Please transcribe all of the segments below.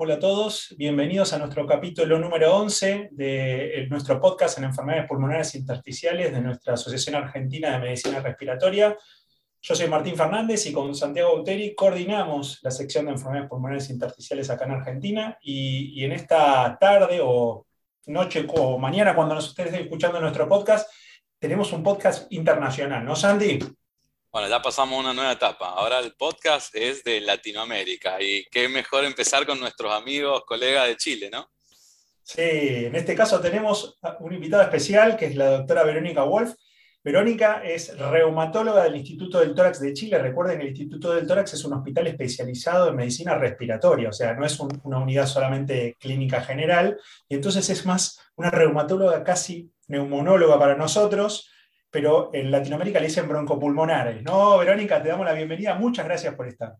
Hola a todos, bienvenidos a nuestro capítulo número 11 de nuestro podcast en enfermedades pulmonares intersticiales de nuestra Asociación Argentina de Medicina Respiratoria. Yo soy Martín Fernández y con Santiago Auteri coordinamos la sección de enfermedades pulmonares intersticiales acá en Argentina y, en esta tarde o noche o mañana cuando nos estén escuchando nuestro podcast, tenemos un podcast internacional, ¿no, Sandy? Bueno, ya pasamos una nueva etapa. Ahora el podcast es de Latinoamérica y qué mejor empezar con nuestros amigos, colegas de Chile, ¿no? Sí, en este caso tenemos un invitado especial que es la doctora Verónica Wolf. Verónica es reumatóloga del Instituto del Tórax de Chile. Recuerden el Instituto del Tórax es un hospital especializado en medicina respiratoria, o sea, no es una unidad solamente clínica general, y entonces es más una reumatóloga casi neumonóloga para nosotros pero en Latinoamérica le dicen broncopulmonares. No, Verónica, te damos la bienvenida. Muchas gracias por estar.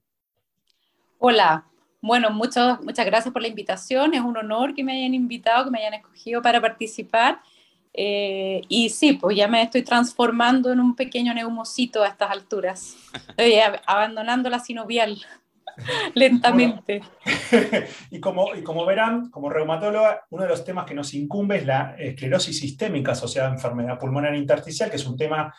Hola, bueno, muchas muchas gracias por la invitación. Es un honor que me hayan invitado, que me hayan escogido para participar. Eh, y sí, pues ya me estoy transformando en un pequeño neumocito a estas alturas. Estoy abandonando la sinovial. lentamente. y, como, y como verán, como reumatóloga, uno de los temas que nos incumbe es la esclerosis sistémica asociada a enfermedad pulmonar intersticial, que es un tema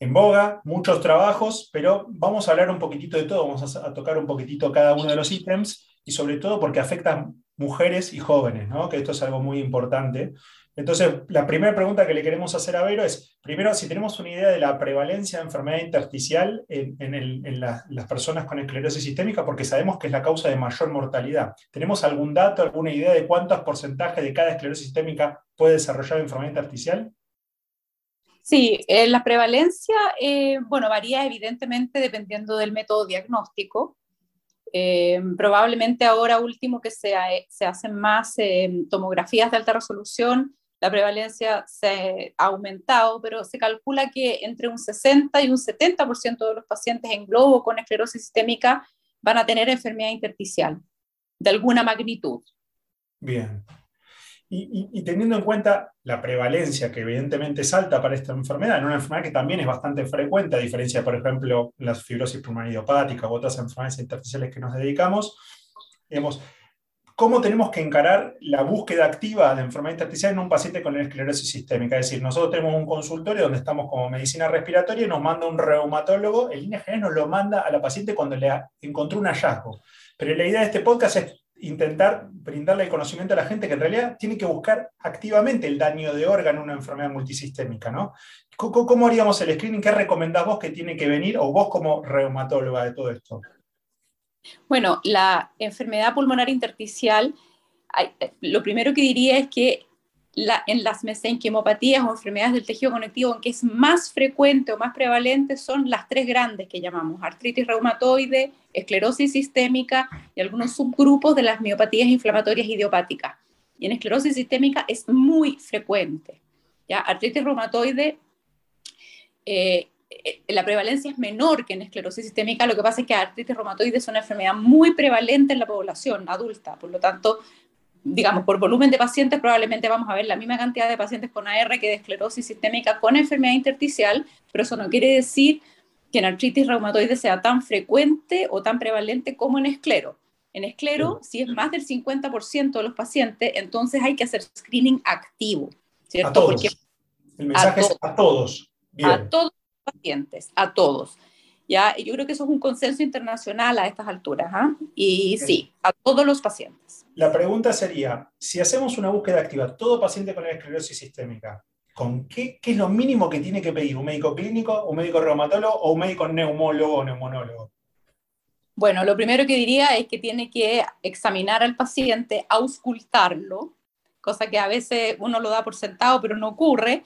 en boga, muchos trabajos, pero vamos a hablar un poquitito de todo, vamos a, tocar un poquitito cada uno de los ítems y sobre todo porque afecta mujeres y jóvenes, ¿no? que esto es algo muy importante. Entonces, la primera pregunta que le queremos hacer a Vero es, primero, si tenemos una idea de la prevalencia de enfermedad intersticial en, las personas con esclerosis sistémica, porque sabemos que es la causa de mayor mortalidad. ¿Tenemos algún dato, alguna idea de cuántos porcentajes de cada esclerosis sistémica puede desarrollar enfermedad intersticial? Sí, eh, la prevalencia, eh, bueno, varía evidentemente dependiendo del método diagnóstico. Eh, probablemente ahora último que se, se hacen más tomografías de alta resolución, la prevalencia se ha aumentado, pero se calcula que entre un 60 y un 70% de los pacientes en globo con esclerosis sistémica van a tener enfermedad intersticial de alguna magnitud. Bien. Y, teniendo en cuenta la prevalencia, que evidentemente es alta para esta enfermedad, en una enfermedad que también es bastante frecuente, a diferencia, por ejemplo, las fibrosis pulmonar idiopática u otras enfermedades intersticiales que nos dedicamos, digamos, cómo tenemos que encarar la búsqueda activa de enfermedad intersticial en un paciente con esclerosis sistémica. Es decir, nosotros tenemos un consultorio donde estamos como medicina respiratoria y nos manda un reumatólogo, en línea general nos lo manda a la paciente cuando le encontró un hallazgo. Pero la idea de este podcast es intentar brindarle el conocimiento a la gente que en realidad tiene que buscar activamente el daño de órgano en una enfermedad multisistémica. ¿no? ¿Cómo, haríamos el screening? ¿Qué recomendás vos que tiene que venir o vos como reumatóloga de todo esto? Bueno, la enfermedad pulmonar intersticial, lo primero que diría es que en las mesenquimopatías o enfermedades del tejido conectivo, aunque es más frecuente o más prevalente, son las tres grandes que llamamos artritis reumatoide, esclerosis sistémica y algunos subgrupos de las miopatías inflamatorias idiopáticas. Y en esclerosis sistémica es muy frecuente. ¿ya? Artritis reumatoide eh, eh, la prevalencia es menor que en esclerosis sistémica, lo que pasa es que artritis reumatoide es una enfermedad muy prevalente en la población adulta, por lo tanto, digamos, por volumen de pacientes probablemente vamos a ver la misma cantidad de pacientes con AR que de esclerosis sistémica con enfermedad intersticial, pero eso no quiere decir que en artritis reumatoide sea tan frecuente o tan prevalente como en esclero. En esclero, si es más del 50% de los pacientes, entonces hay que hacer screening activo, ¿cierto? A todos. Porque El mensaje es a todos. A todos pacientes, a todos. ¿Ya? yo creo que eso es un consenso internacional a estas alturas. ¿ah? Y sí, a todos los pacientes. La pregunta sería, si hacemos una búsqueda activa, todo paciente con esclerosis sistémica, ¿con qué, qué, es lo mínimo que tiene que pedir? ¿Un médico clínico, un médico reumatólogo o un médico neumólogo o neumonólogo? Bueno, lo primero que diría es que tiene que examinar al paciente, auscultarlo, cosa que a veces uno lo da por sentado, pero no ocurre,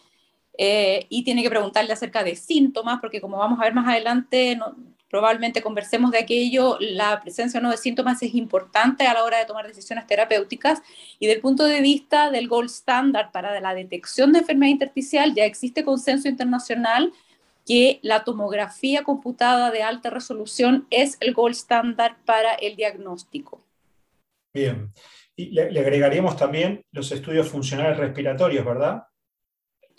eh, y tiene que preguntarle acerca de síntomas, porque como vamos a ver más adelante, probablemente conversemos de aquello, la presencia o no de síntomas es importante a la hora de tomar decisiones terapéuticas y del punto de vista del gold standard para la detección de enfermedad intersticial ya existe consenso internacional que la tomografía computada de alta resolución es el gold standard para el diagnóstico. Bien, y le, le agregaríamos también los estudios funcionales respiratorios, ¿verdad?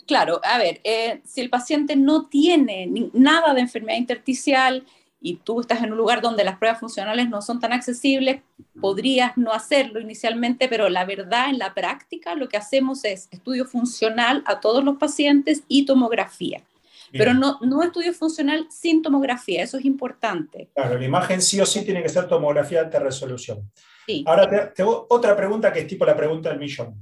Claro, a ver, eh, si el paciente no tiene nada de enfermedad intersticial y tú estás en un lugar donde las pruebas funcionales no son tan accesibles, podrías no hacerlo inicialmente, pero la verdad en la práctica lo que hacemos es estudio funcional a todos los pacientes y tomografía. Pero no, no estudio funcional sin tomografía, eso es importante. Claro, la imagen sí o sí tiene que ser tomografía de alta resolución. Ahora tengo otra pregunta que es tipo la pregunta del millón.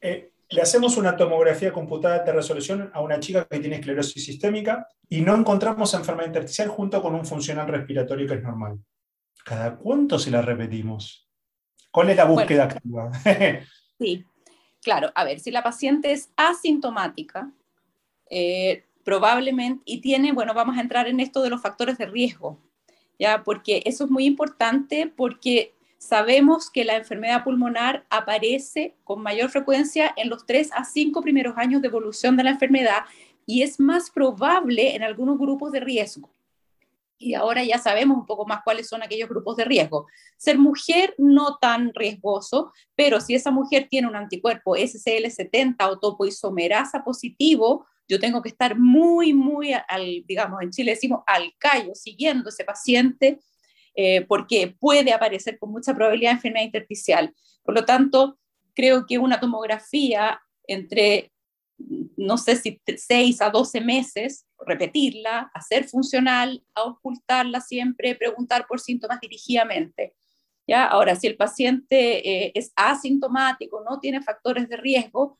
Eh, le hacemos una tomografía computada de resolución a una chica que tiene esclerosis sistémica y no encontramos enfermedad intersticial junto con un funcional respiratorio que es normal. ¿Cada cuánto se la repetimos? ¿Cuál es la búsqueda activa? sí, claro. A ver, si la paciente es asintomática, eh, probablemente, y tiene, bueno, vamos a entrar en esto de los factores de riesgo, ¿ya? Porque eso es muy importante porque sabemos que la enfermedad pulmonar aparece con mayor frecuencia en los 3 a 5 primeros años de evolución de la enfermedad y es más probable en algunos grupos de riesgo. Y ahora ya sabemos un poco más cuáles son aquellos grupos de riesgo. Ser mujer no tan riesgoso, pero si esa mujer tiene un anticuerpo SCL70 o topoisomerasa positivo, yo tengo que estar muy, muy, al, digamos, en Chile decimos al callo, siguiendo ese paciente, eh, porque puede aparecer con mucha probabilidad enfermedad intersticial. Por lo tanto, creo que una tomografía entre, no sé si 6 a 12 meses, repetirla, hacer funcional, ocultarla siempre, preguntar por síntomas dirigidamente. ¿Ya? Ahora, si el paciente eh, es asintomático, no tiene factores de riesgo,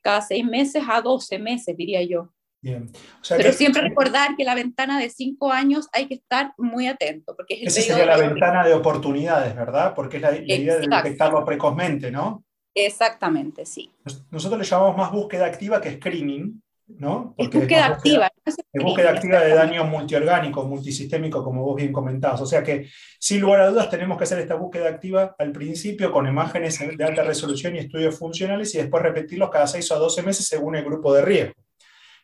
cada seis meses a 12 meses, diría yo. Bien. Pero siempre recordar que la ventana de cinco años hay que estar muy atento. Porque es Esa sería la ventana de oportunidades, ¿verdad? Porque es la, idea de detectarlo precozmente, ¿no? Exactamente, sí. Nosotros le llamamos más búsqueda activa que screening, ¿no? Porque búsqueda activa. Es búsqueda activa de daño multiorgánico, multisistémico, como vos bien comentabas. O sea que, sin lugar a dudas, tenemos que hacer esta búsqueda activa al principio con imágenes de alta resolución y estudios funcionales y después repetirlos cada 6 o 12 meses según el grupo de riesgo.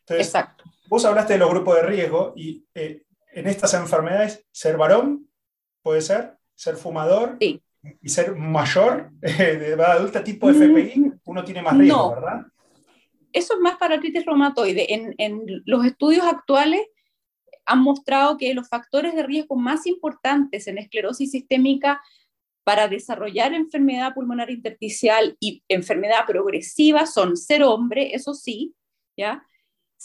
Entonces, Exacto. vos hablaste de los grupos de riesgo y eh, en estas enfermedades, ser varón, puede ser, ser fumador y ser mayor, de edad adulta tipo FPI, mm, uno tiene más riesgo, ¿verdad? eso es más para artritis reumatoide. En, los estudios actuales han mostrado que los factores de riesgo más importantes en esclerosis sistémica para desarrollar enfermedad pulmonar intersticial y enfermedad progresiva son ser hombre, eso sí, ¿ya?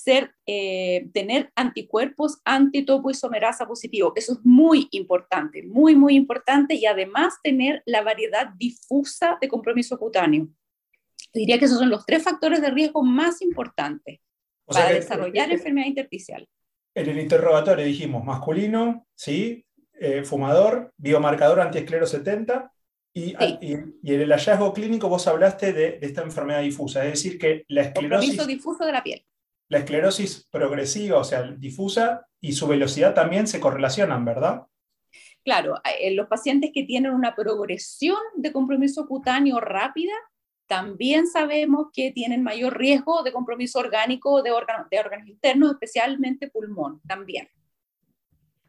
Ser, eh, tener anticuerpos antitopoisomerasa positivo, eso es muy importante, muy, muy importante, y además tener la variedad difusa de compromiso cutáneo diría que esos son los tres factores de riesgo más importantes para desarrollar enfermedad intersticial. En el interrogatorio dijimos masculino, ¿sí? Eh, fumador, biomarcador antiesclero 70, y, y, en el hallazgo clínico vos hablaste de, esta enfermedad difusa, es decir, que la esclerosis... difuso de la piel. La esclerosis progresiva, o sea, difusa, y su velocidad también se correlacionan, ¿verdad? Claro, en los pacientes que tienen una progresión de compromiso cutáneo rápida, también sabemos que tienen mayor riesgo de compromiso orgánico de, órganos, de órganos internos, especialmente pulmón también.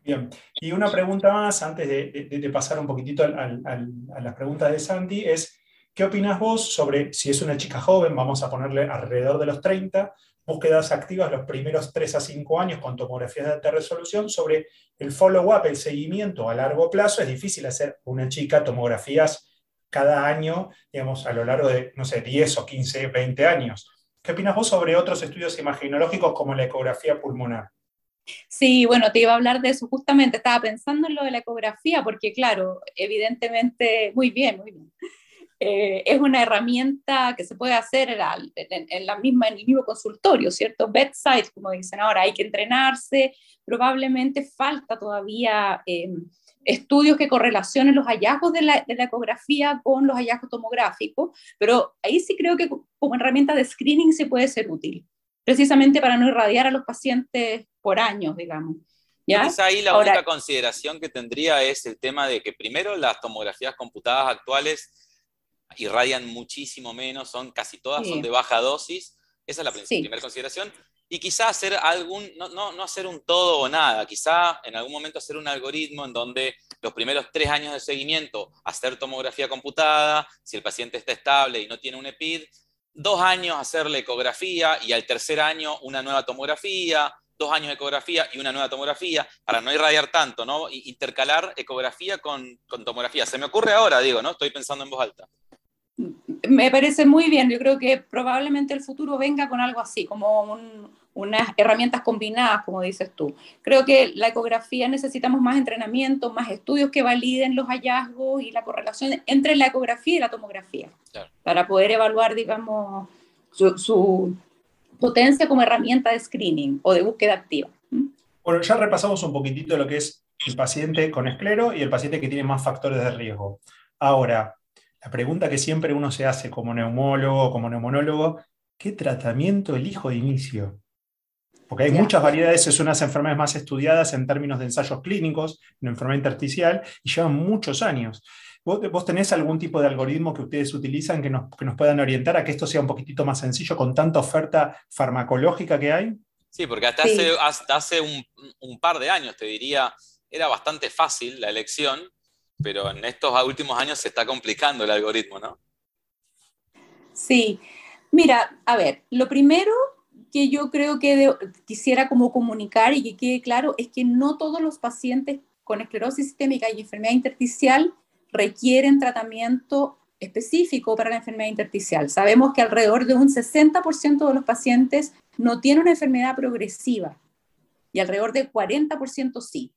Bien, y una pregunta más antes de, pasar un poquitito a las preguntas de Sandy es, ¿qué opinas vos sobre si es una chica joven, vamos a ponerle alrededor de los 30, búsquedas activas los primeros 3 a 5 años con tomografías de alta resolución, sobre el follow-up, el seguimiento a largo plazo? Es difícil hacer una chica tomografías cada año, digamos, a lo largo de, no sé, 10 o 15, 20 años. ¿Qué opinas vos sobre otros estudios imaginológicos como la ecografía pulmonar? Sí, bueno, te iba a hablar de eso justamente, estaba pensando en lo de la ecografía, porque claro, evidentemente, muy bien, muy bien. Eh, es una herramienta que se puede hacer en, la misma, en el mismo consultorio, ¿cierto? Bedside, como dicen ahora, hay que entrenarse, probablemente falta todavía eh, estudios que correlacionen los hallazgos de la, ecografía con los hallazgos tomográficos, pero ahí sí creo que como herramienta de screening se puede ser útil, precisamente para no irradiar a los pacientes por años, digamos. ¿Ya? Ahí la única consideración que tendría es el tema de que primero las tomografías computadas actuales irradian muchísimo menos, son casi todas son de baja dosis. Esa es la primera consideración y quizá hacer algún, no, no, no, hacer un todo o nada, quizá en algún momento hacer un algoritmo en donde los primeros tres años de seguimiento, hacer tomografía computada, si el paciente está estable y no tiene un EPID, dos años hacerle ecografía y al tercer año una nueva tomografía, dos años de ecografía y una nueva tomografía, para no irradiar tanto, ¿no? Intercalar ecografía con, con tomografía. Se me ocurre ahora, digo, ¿no? Estoy pensando en voz alta. Me parece muy bien. Yo creo que probablemente el futuro venga con algo así, como unas herramientas combinadas, como dices tú. Creo que la ecografía necesitamos más entrenamiento, más estudios que validen los hallazgos y la correlación entre la ecografía y la tomografía, para poder evaluar, digamos, su, potencia como herramienta de screening o de búsqueda activa. Bueno, ya repasamos un poquitito lo que es el paciente con esclero y el paciente que tiene más factores de riesgo. Ahora, la pregunta que siempre uno se hace como neumólogo, como neumonólogo, ¿qué tratamiento elijo de inicio? Porque hay muchas variedades, son unas enfermedades más estudiadas en términos de ensayos clínicos, en enfermedad intersticial, y llevan muchos años. ¿Vos, tenés algún tipo de algoritmo que ustedes utilizan que nos, que nos puedan orientar a que esto sea un poquitito más sencillo con tanta oferta farmacológica que hay? Sí, porque hasta hace, hasta hace un, un, par de años, te diría, era bastante fácil la elección, pero en estos últimos años se está complicando el algoritmo, ¿no? Sí, mira, a ver, lo primero que yo creo que quisiera como comunicar y que quede claro es que no todos los pacientes con esclerosis sistémica y enfermedad intersticial requieren tratamiento específico para la enfermedad intersticial. Sabemos que alrededor de un 60% de los pacientes no tienen una enfermedad progresiva y alrededor del 40% sí.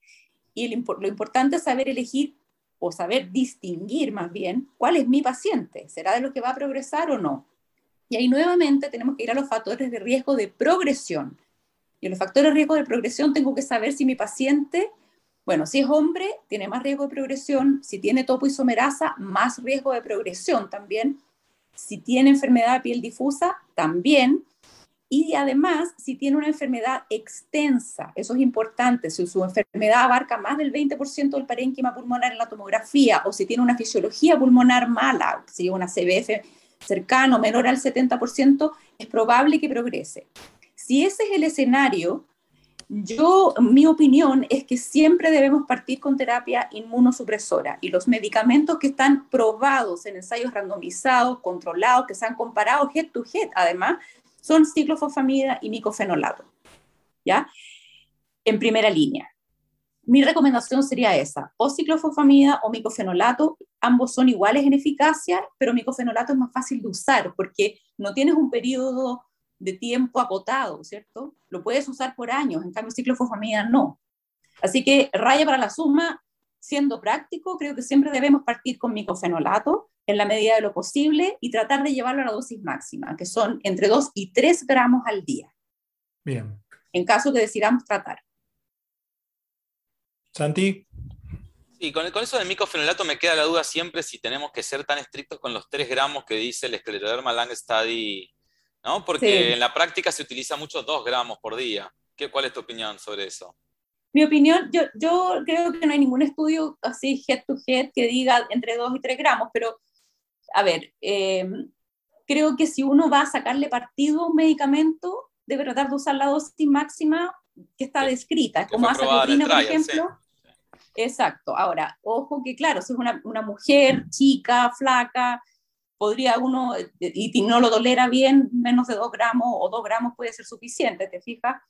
Y lo importante es saber elegir o saber distinguir más bien cuál es mi paciente. ¿Será de lo que va a progresar o no? Y ahí nuevamente tenemos que ir a los factores de riesgo de progresión. Y en los factores de riesgo de progresión tengo que saber si mi paciente, bueno, si es hombre, tiene más riesgo de progresión, si tiene topoisomerasa, más riesgo de progresión también, si tiene enfermedad de piel difusa, también, y además, si tiene una enfermedad extensa, eso es importante, si su enfermedad abarca más del 20% del parénquima pulmonar en la tomografía, o si tiene una fisiología pulmonar mala, si una CBF cercano, menor al 70%, es probable que progrese. Si ese es el escenario, yo, mi opinión es que siempre debemos partir con terapia inmunosupresora y los medicamentos que están probados en ensayos randomizados, controlados, que se han comparado head to head, además, son ciclofosfamida y micofenolato, ¿ya? En primera línea. Mi recomendación sería esa, o ciclofosfamida o micofenolato, ambos son iguales en eficacia, pero micofenolato es más fácil de usar porque no tienes un periodo de tiempo acotado, ¿cierto? Lo puedes usar por años, en cambio ciclofosfamida no. Así que raya para la suma, siendo práctico, creo que siempre debemos partir con micofenolato en la medida de lo posible y tratar de llevarlo a la dosis máxima, que son entre 2 y 3 gramos al día. Bien. En caso que decidamos tratar. Santi. Sí, con, con eso del micofenolato me queda la duda siempre si tenemos que ser tan estrictos con los 3 gramos que dice el Scleroderma Lang Study, ¿no? Porque en la práctica se utiliza mucho 2 gramos por día. ¿Qué, ¿Cuál es tu opinión sobre eso? Mi opinión, yo, yo creo que no hay ningún estudio así head to head que diga entre 2 y 3 gramos, pero a ver, eh, creo que si uno va a sacarle partido a un medicamento, debe tratar de usar la dosis máxima que está descrita, como azacotrina, por ejemplo. Exacto. Ahora, ojo que claro, si es una, una, mujer chica, flaca, podría uno, y no lo tolera bien, menos de 2 gramos o 2 gramos puede ser suficiente, ¿te fijas?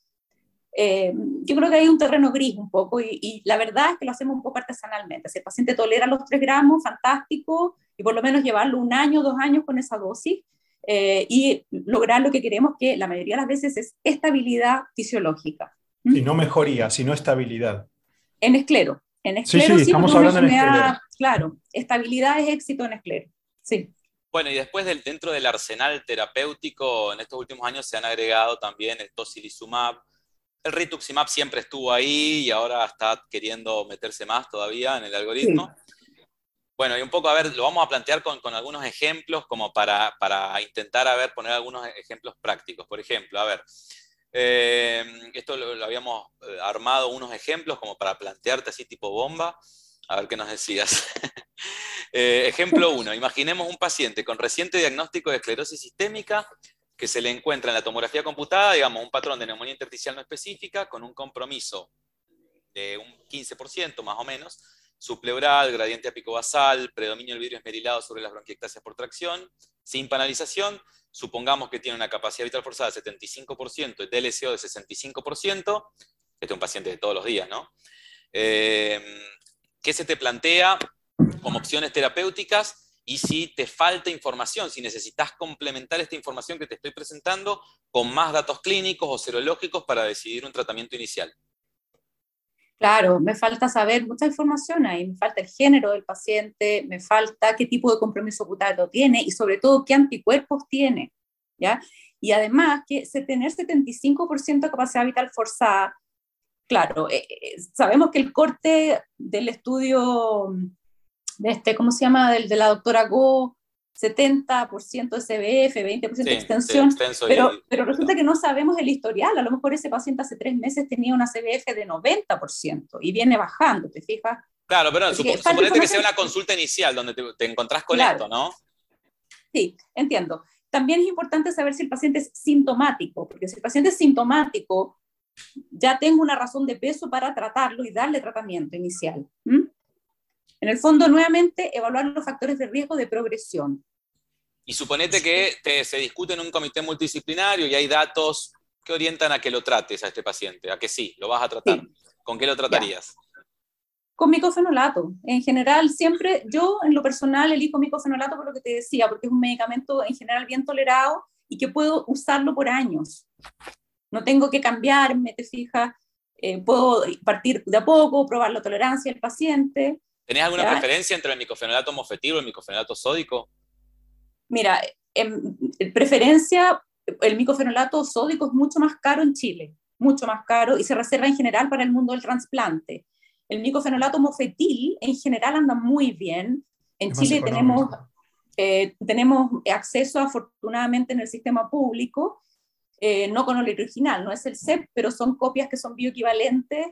Eh, yo creo que hay un terreno gris un poco y, y, la verdad es que lo hacemos un poco artesanalmente. Si el paciente tolera los 3 gramos, fantástico, y por lo menos llevarlo un año, dos años con esa dosis eh, y lograr lo que queremos, que la mayoría de las veces es estabilidad fisiológica. ¿Mm? Y no mejoría, sino estabilidad. En esclero. En esclero sí, estamos hablando en esclero. Claro, estabilidad es éxito en esclero. Sí. Bueno, y después del, dentro del arsenal terapéutico, en estos últimos años se han agregado también el tocilizumab, el rituximab siempre estuvo ahí y ahora está queriendo meterse más todavía en el algoritmo. Bueno, y un poco, a ver, lo vamos a plantear con, algunos ejemplos como para, intentar, a ver, poner algunos ejemplos prácticos. Por ejemplo, a ver, eh, esto lo, habíamos eh, armado unos ejemplos como para plantearte así tipo bomba. A ver qué nos decías. Eh, ejemplo 1. Imaginemos un paciente con reciente diagnóstico de esclerosis sistémica que se le encuentra en la tomografía computada, digamos, un patrón de neumonía intersticial no específica con un compromiso de un 15% más o menos subpleural, gradiente apicobasal, predominio del vidrio esmerilado sobre las bronquiectasias por tracción, sin penalización, supongamos que tiene una capacidad vital forzada de 75% y DLCO de 65%, este es un paciente de todos los días, ¿no? Eh, ¿Qué se te plantea como opciones terapéuticas? Y si te falta información, si necesitas complementar esta información que te estoy presentando con más datos clínicos o serológicos para decidir un tratamiento inicial. Claro, me falta saber mucha información ahí, me falta el género del paciente, me falta qué tipo de compromiso cutáneo tiene y sobre todo qué anticuerpos tiene, ¿ya? Y además que tener 75% de capacidad vital forzada, claro, eh, eh, sabemos que el corte del estudio de este, ¿cómo se llama? Del, de la doctora Go, 70% de CBF, 20% de extensión, pero, pero resulta que no sabemos el historial. A lo mejor ese paciente hace tres meses tenía una CBF de 90% y viene bajando, ¿te fijas? Claro, pero suponete que sea una consulta inicial donde te, encontrás con esto, ¿no? Sí, entiendo. También es importante saber si el paciente es sintomático, porque si el paciente es sintomático, ya tengo una razón de peso para tratarlo y darle tratamiento inicial. En el fondo, nuevamente, evaluar los factores de riesgo de progresión. Y suponete que se discute en un comité multidisciplinario y hay datos que orientan a que lo trates a este paciente, a que sí, lo vas a tratar. ¿Con qué lo tratarías? Con micofenolato. En general, siempre, yo en lo personal elijo micofenolato por lo que te decía, porque es un medicamento en general bien tolerado y que puedo usarlo por años. No tengo que cambiarme, te fijas, eh, puedo partir de a poco, probar la tolerancia del paciente. ¿Tenés alguna preferencia entre el micofenolato mofetil o el micofenolato sódico? Mira, en, preferencia, el micofenolato sódico es mucho más caro en Chile, mucho más caro, y se reserva en general para el mundo del trasplante. El micofenolato mofetil en general anda muy bien. En Chile tenemos, eh, tenemos acceso afortunadamente en el sistema público, eh, no con el original, no es el CEP, pero son copias que son bioequivalentes.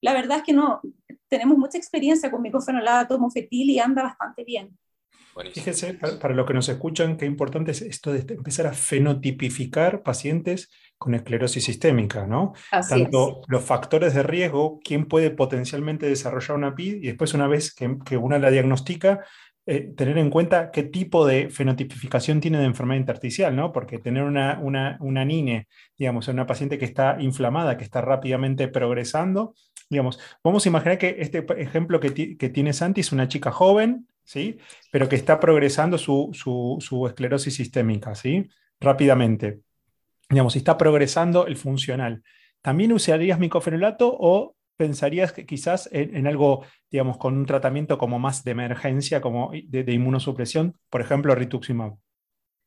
La verdad es que no, tenemos mucha experiencia con micofenolato mofetil y anda bastante bien. Fíjense, para los que nos escuchan, qué importante es esto de empezar a fenotipificar pacientes con esclerosis sistémica, ¿no? Tanto los factores de riesgo, quién puede potencialmente desarrollar una PID, y después una vez que, que una la diagnostica, eh, tener en cuenta qué tipo de fenotipificación tiene de enfermedad intersticial, ¿no? Porque tener una, una, una NINE, digamos, una paciente que está inflamada, que está rápidamente progresando, digamos, vamos a imaginar que este ejemplo que, que tiene Santi es una chica joven, ¿sí? Pero que está progresando su, su, esclerosis sistémica, ¿sí? Rápidamente. Digamos, si está progresando el funcional. ¿También usarías micofenolato o pensarías que quizás en, algo, digamos, con un tratamiento como más de emergencia, como de, inmunosupresión, por ejemplo, rituximab?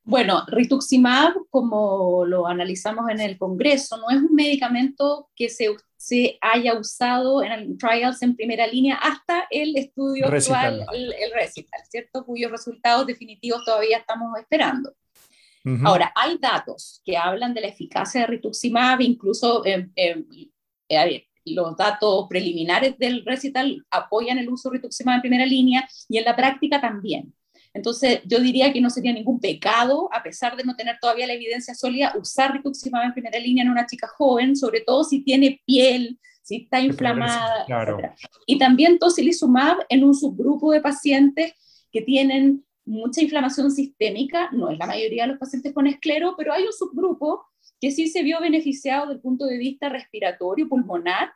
Bueno, rituximab, como lo analizamos en el Congreso, no es un medicamento que se, se haya usado en trials en primera línea hasta el estudio actual, el, recital, ¿cierto? Cuyos resultados definitivos todavía estamos esperando. Ahora, hay datos que hablan de la eficacia de rituximab, incluso, eh, eh, a ver, los datos preliminares del recital apoyan el uso de rituximab en primera línea y en la práctica también. Entonces, yo diría que no sería ningún pecado, a pesar de no tener todavía la evidencia sólida, usar rituximab en primera línea en una chica joven, sobre todo si tiene piel, si está inflamada, Y también tocilizumab en un subgrupo de pacientes que tienen mucha inflamación sistémica, no es la mayoría de los pacientes con esclero, pero hay un subgrupo que sí se vio beneficiado desde el punto de vista respiratorio, pulmonar,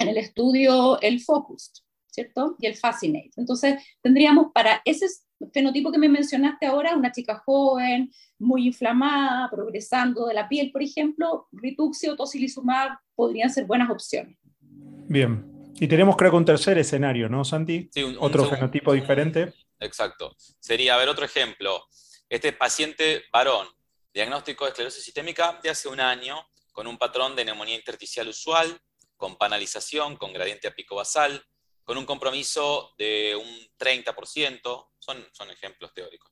en el estudio el FOCUS, ¿cierto? Y el FASCINATE. Entonces, tendríamos para ese fenotipo que me mencionaste ahora, una chica joven, muy inflamada, progresando de la piel, por ejemplo, rituxio, tocilizumab podrían ser buenas opciones. Bien. Y tenemos, creo que un tercer escenario, ¿no, Santi? Sí, otro fenotipo diferente. Exacto. Sería, a ver, otro ejemplo. Este paciente varón Diagnóstico de esclerosis sistémica de hace un año, con un patrón de neumonía intersticial usual, con panalización, con gradiente apicobasal, con un compromiso de un 30%, son, son ejemplos teóricos,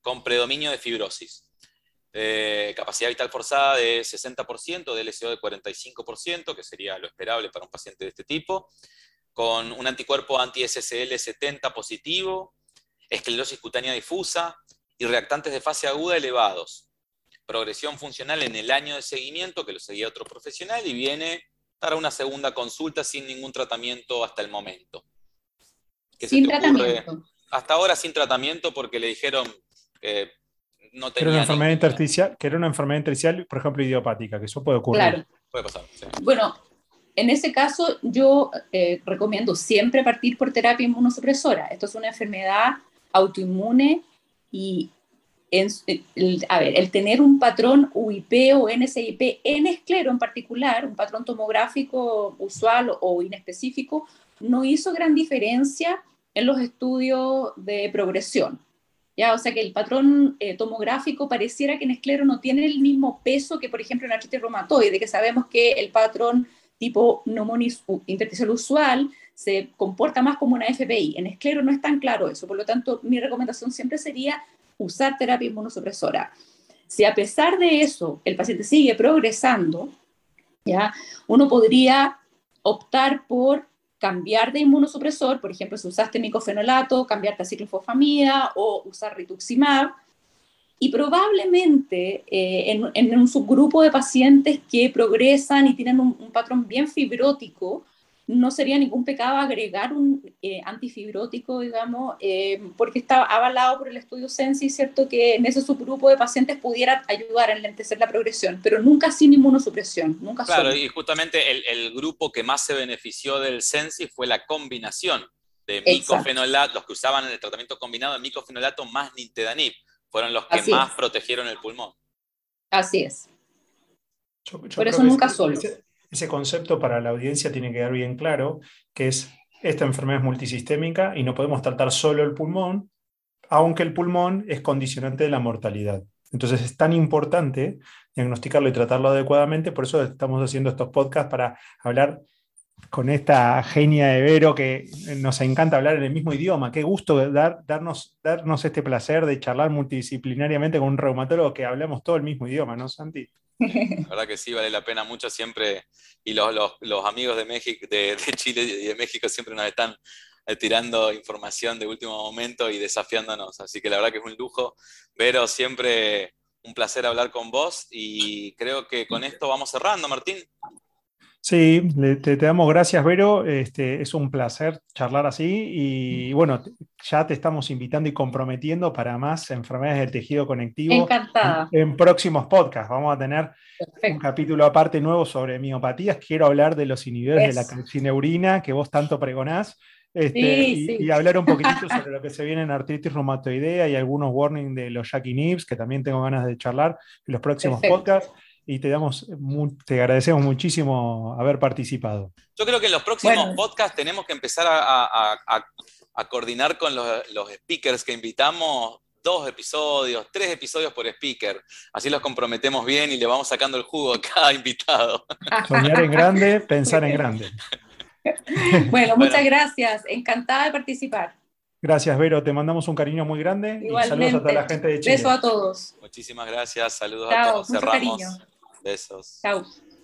con predominio de fibrosis. Eh, capacidad vital forzada de 60%, de LSO de 45%, que sería lo esperable para un paciente de este tipo, con un anticuerpo anti-SSL 70 positivo, esclerosis cutánea difusa y reactantes de fase aguda elevados, progresión funcional en el año de seguimiento, que lo seguía otro profesional, y viene para una segunda consulta sin ningún tratamiento hasta el momento. sin tratamiento. Hasta ahora sin tratamiento porque le dijeron que no tenía. Que era una enfermedad intersticial, que era una enfermedad intersticial, por ejemplo, idiopática, que eso puede ocurrir. Claro. Puede pasar. Bueno, en ese caso yo eh, recomiendo siempre partir por terapia inmunosupresora. Esto es una enfermedad autoinmune y el, tener un patrón UIP o NSIP en esclero en particular, un patrón tomográfico usual o inespecífico, no hizo gran diferencia en los estudios de progresión. ¿ya? O sea que el patrón eh, tomográfico pareciera que en esclero no tiene el mismo peso que, por ejemplo, en artritis reumatoide, que sabemos que el patrón tipo neumonis intersticial usual se comporta más como una FPI. En esclero no es tan claro eso, por lo tanto, mi recomendación siempre sería usar terapia inmunosupresora. Si a pesar de eso el paciente sigue progresando, ¿ya? uno podría optar por cambiar de inmunosupresor, por ejemplo, si usaste micofenolato, cambiarte a ciclofosfamida o usar rituximab, y probablemente eh, en, un subgrupo de pacientes que progresan y tienen un patrón bien fibrótico, no sería ningún pecado agregar un eh, antifibrótico, digamos, eh, porque está avalado por el estudio Sensi, ¿cierto? Que en ese subgrupo de pacientes pudiera ayudar a enlentecer la progresión, pero nunca sin inmunosupresión, nunca Claro, y justamente el, grupo que más se benefició del Sensi fue la combinación de micofenolato, los que usaban el tratamiento combinado de micofenolato más nintedanib, fueron los que más protegieron el pulmón. Así es. por eso nunca solo ese concepto para la audiencia tiene que quedar bien claro, que es esta enfermedad es multisistémica y no podemos tratar solo el pulmón, aunque el pulmón es condicionante de la mortalidad. Entonces es tan importante diagnosticarlo y tratarlo adecuadamente, por eso estamos haciendo estos podcasts para hablar con esta genia de Vero que nos encanta hablar en el mismo idioma. Qué gusto dar, darnos, darnos este placer de charlar multidisciplinariamente con un reumatólogo que hablamos todo el mismo idioma, ¿no, Santi? La verdad que sí, vale la pena mucho siempre. Y los, los, amigos de, México, de, Chile y de México siempre nos están eh, tirando información de último momento y desafiándonos. Así que la verdad que es un lujo. Pero siempre un placer hablar con vos y creo que con esto vamos cerrando, Martín. Sí, te, damos gracias, Vero. Este, es un placer charlar así y bueno, ya te estamos invitando y comprometiendo para más enfermedades del tejido conectivo. Encantada. En, próximos podcasts vamos a tener un capítulo aparte nuevo sobre miopatías. Quiero hablar de los inhibidores de la calcineurina que vos tanto pregonás. Este, y, hablar un poquitito sobre lo que se viene en artritis reumatoidea y algunos warnings de los Jackie Nibs, que también tengo ganas de charlar en los próximos podcasts y te, damos, te agradecemos muchísimo haber participado. Yo creo que en los próximos podcasts tenemos que empezar a, coordinar con los, speakers que invitamos dos episodios, tres episodios por speaker. Así los comprometemos bien y le vamos sacando el jugo a cada invitado. Soñar en grande, pensar en grande. Bueno, muchas gracias. Encantada de participar. Gracias, Vero. Te mandamos un cariño muy grande y saludos a toda la gente de Chile. Beso a todos. Muchísimas gracias. Saludos a todos. Cerramos. Cariño. Besos. Chao.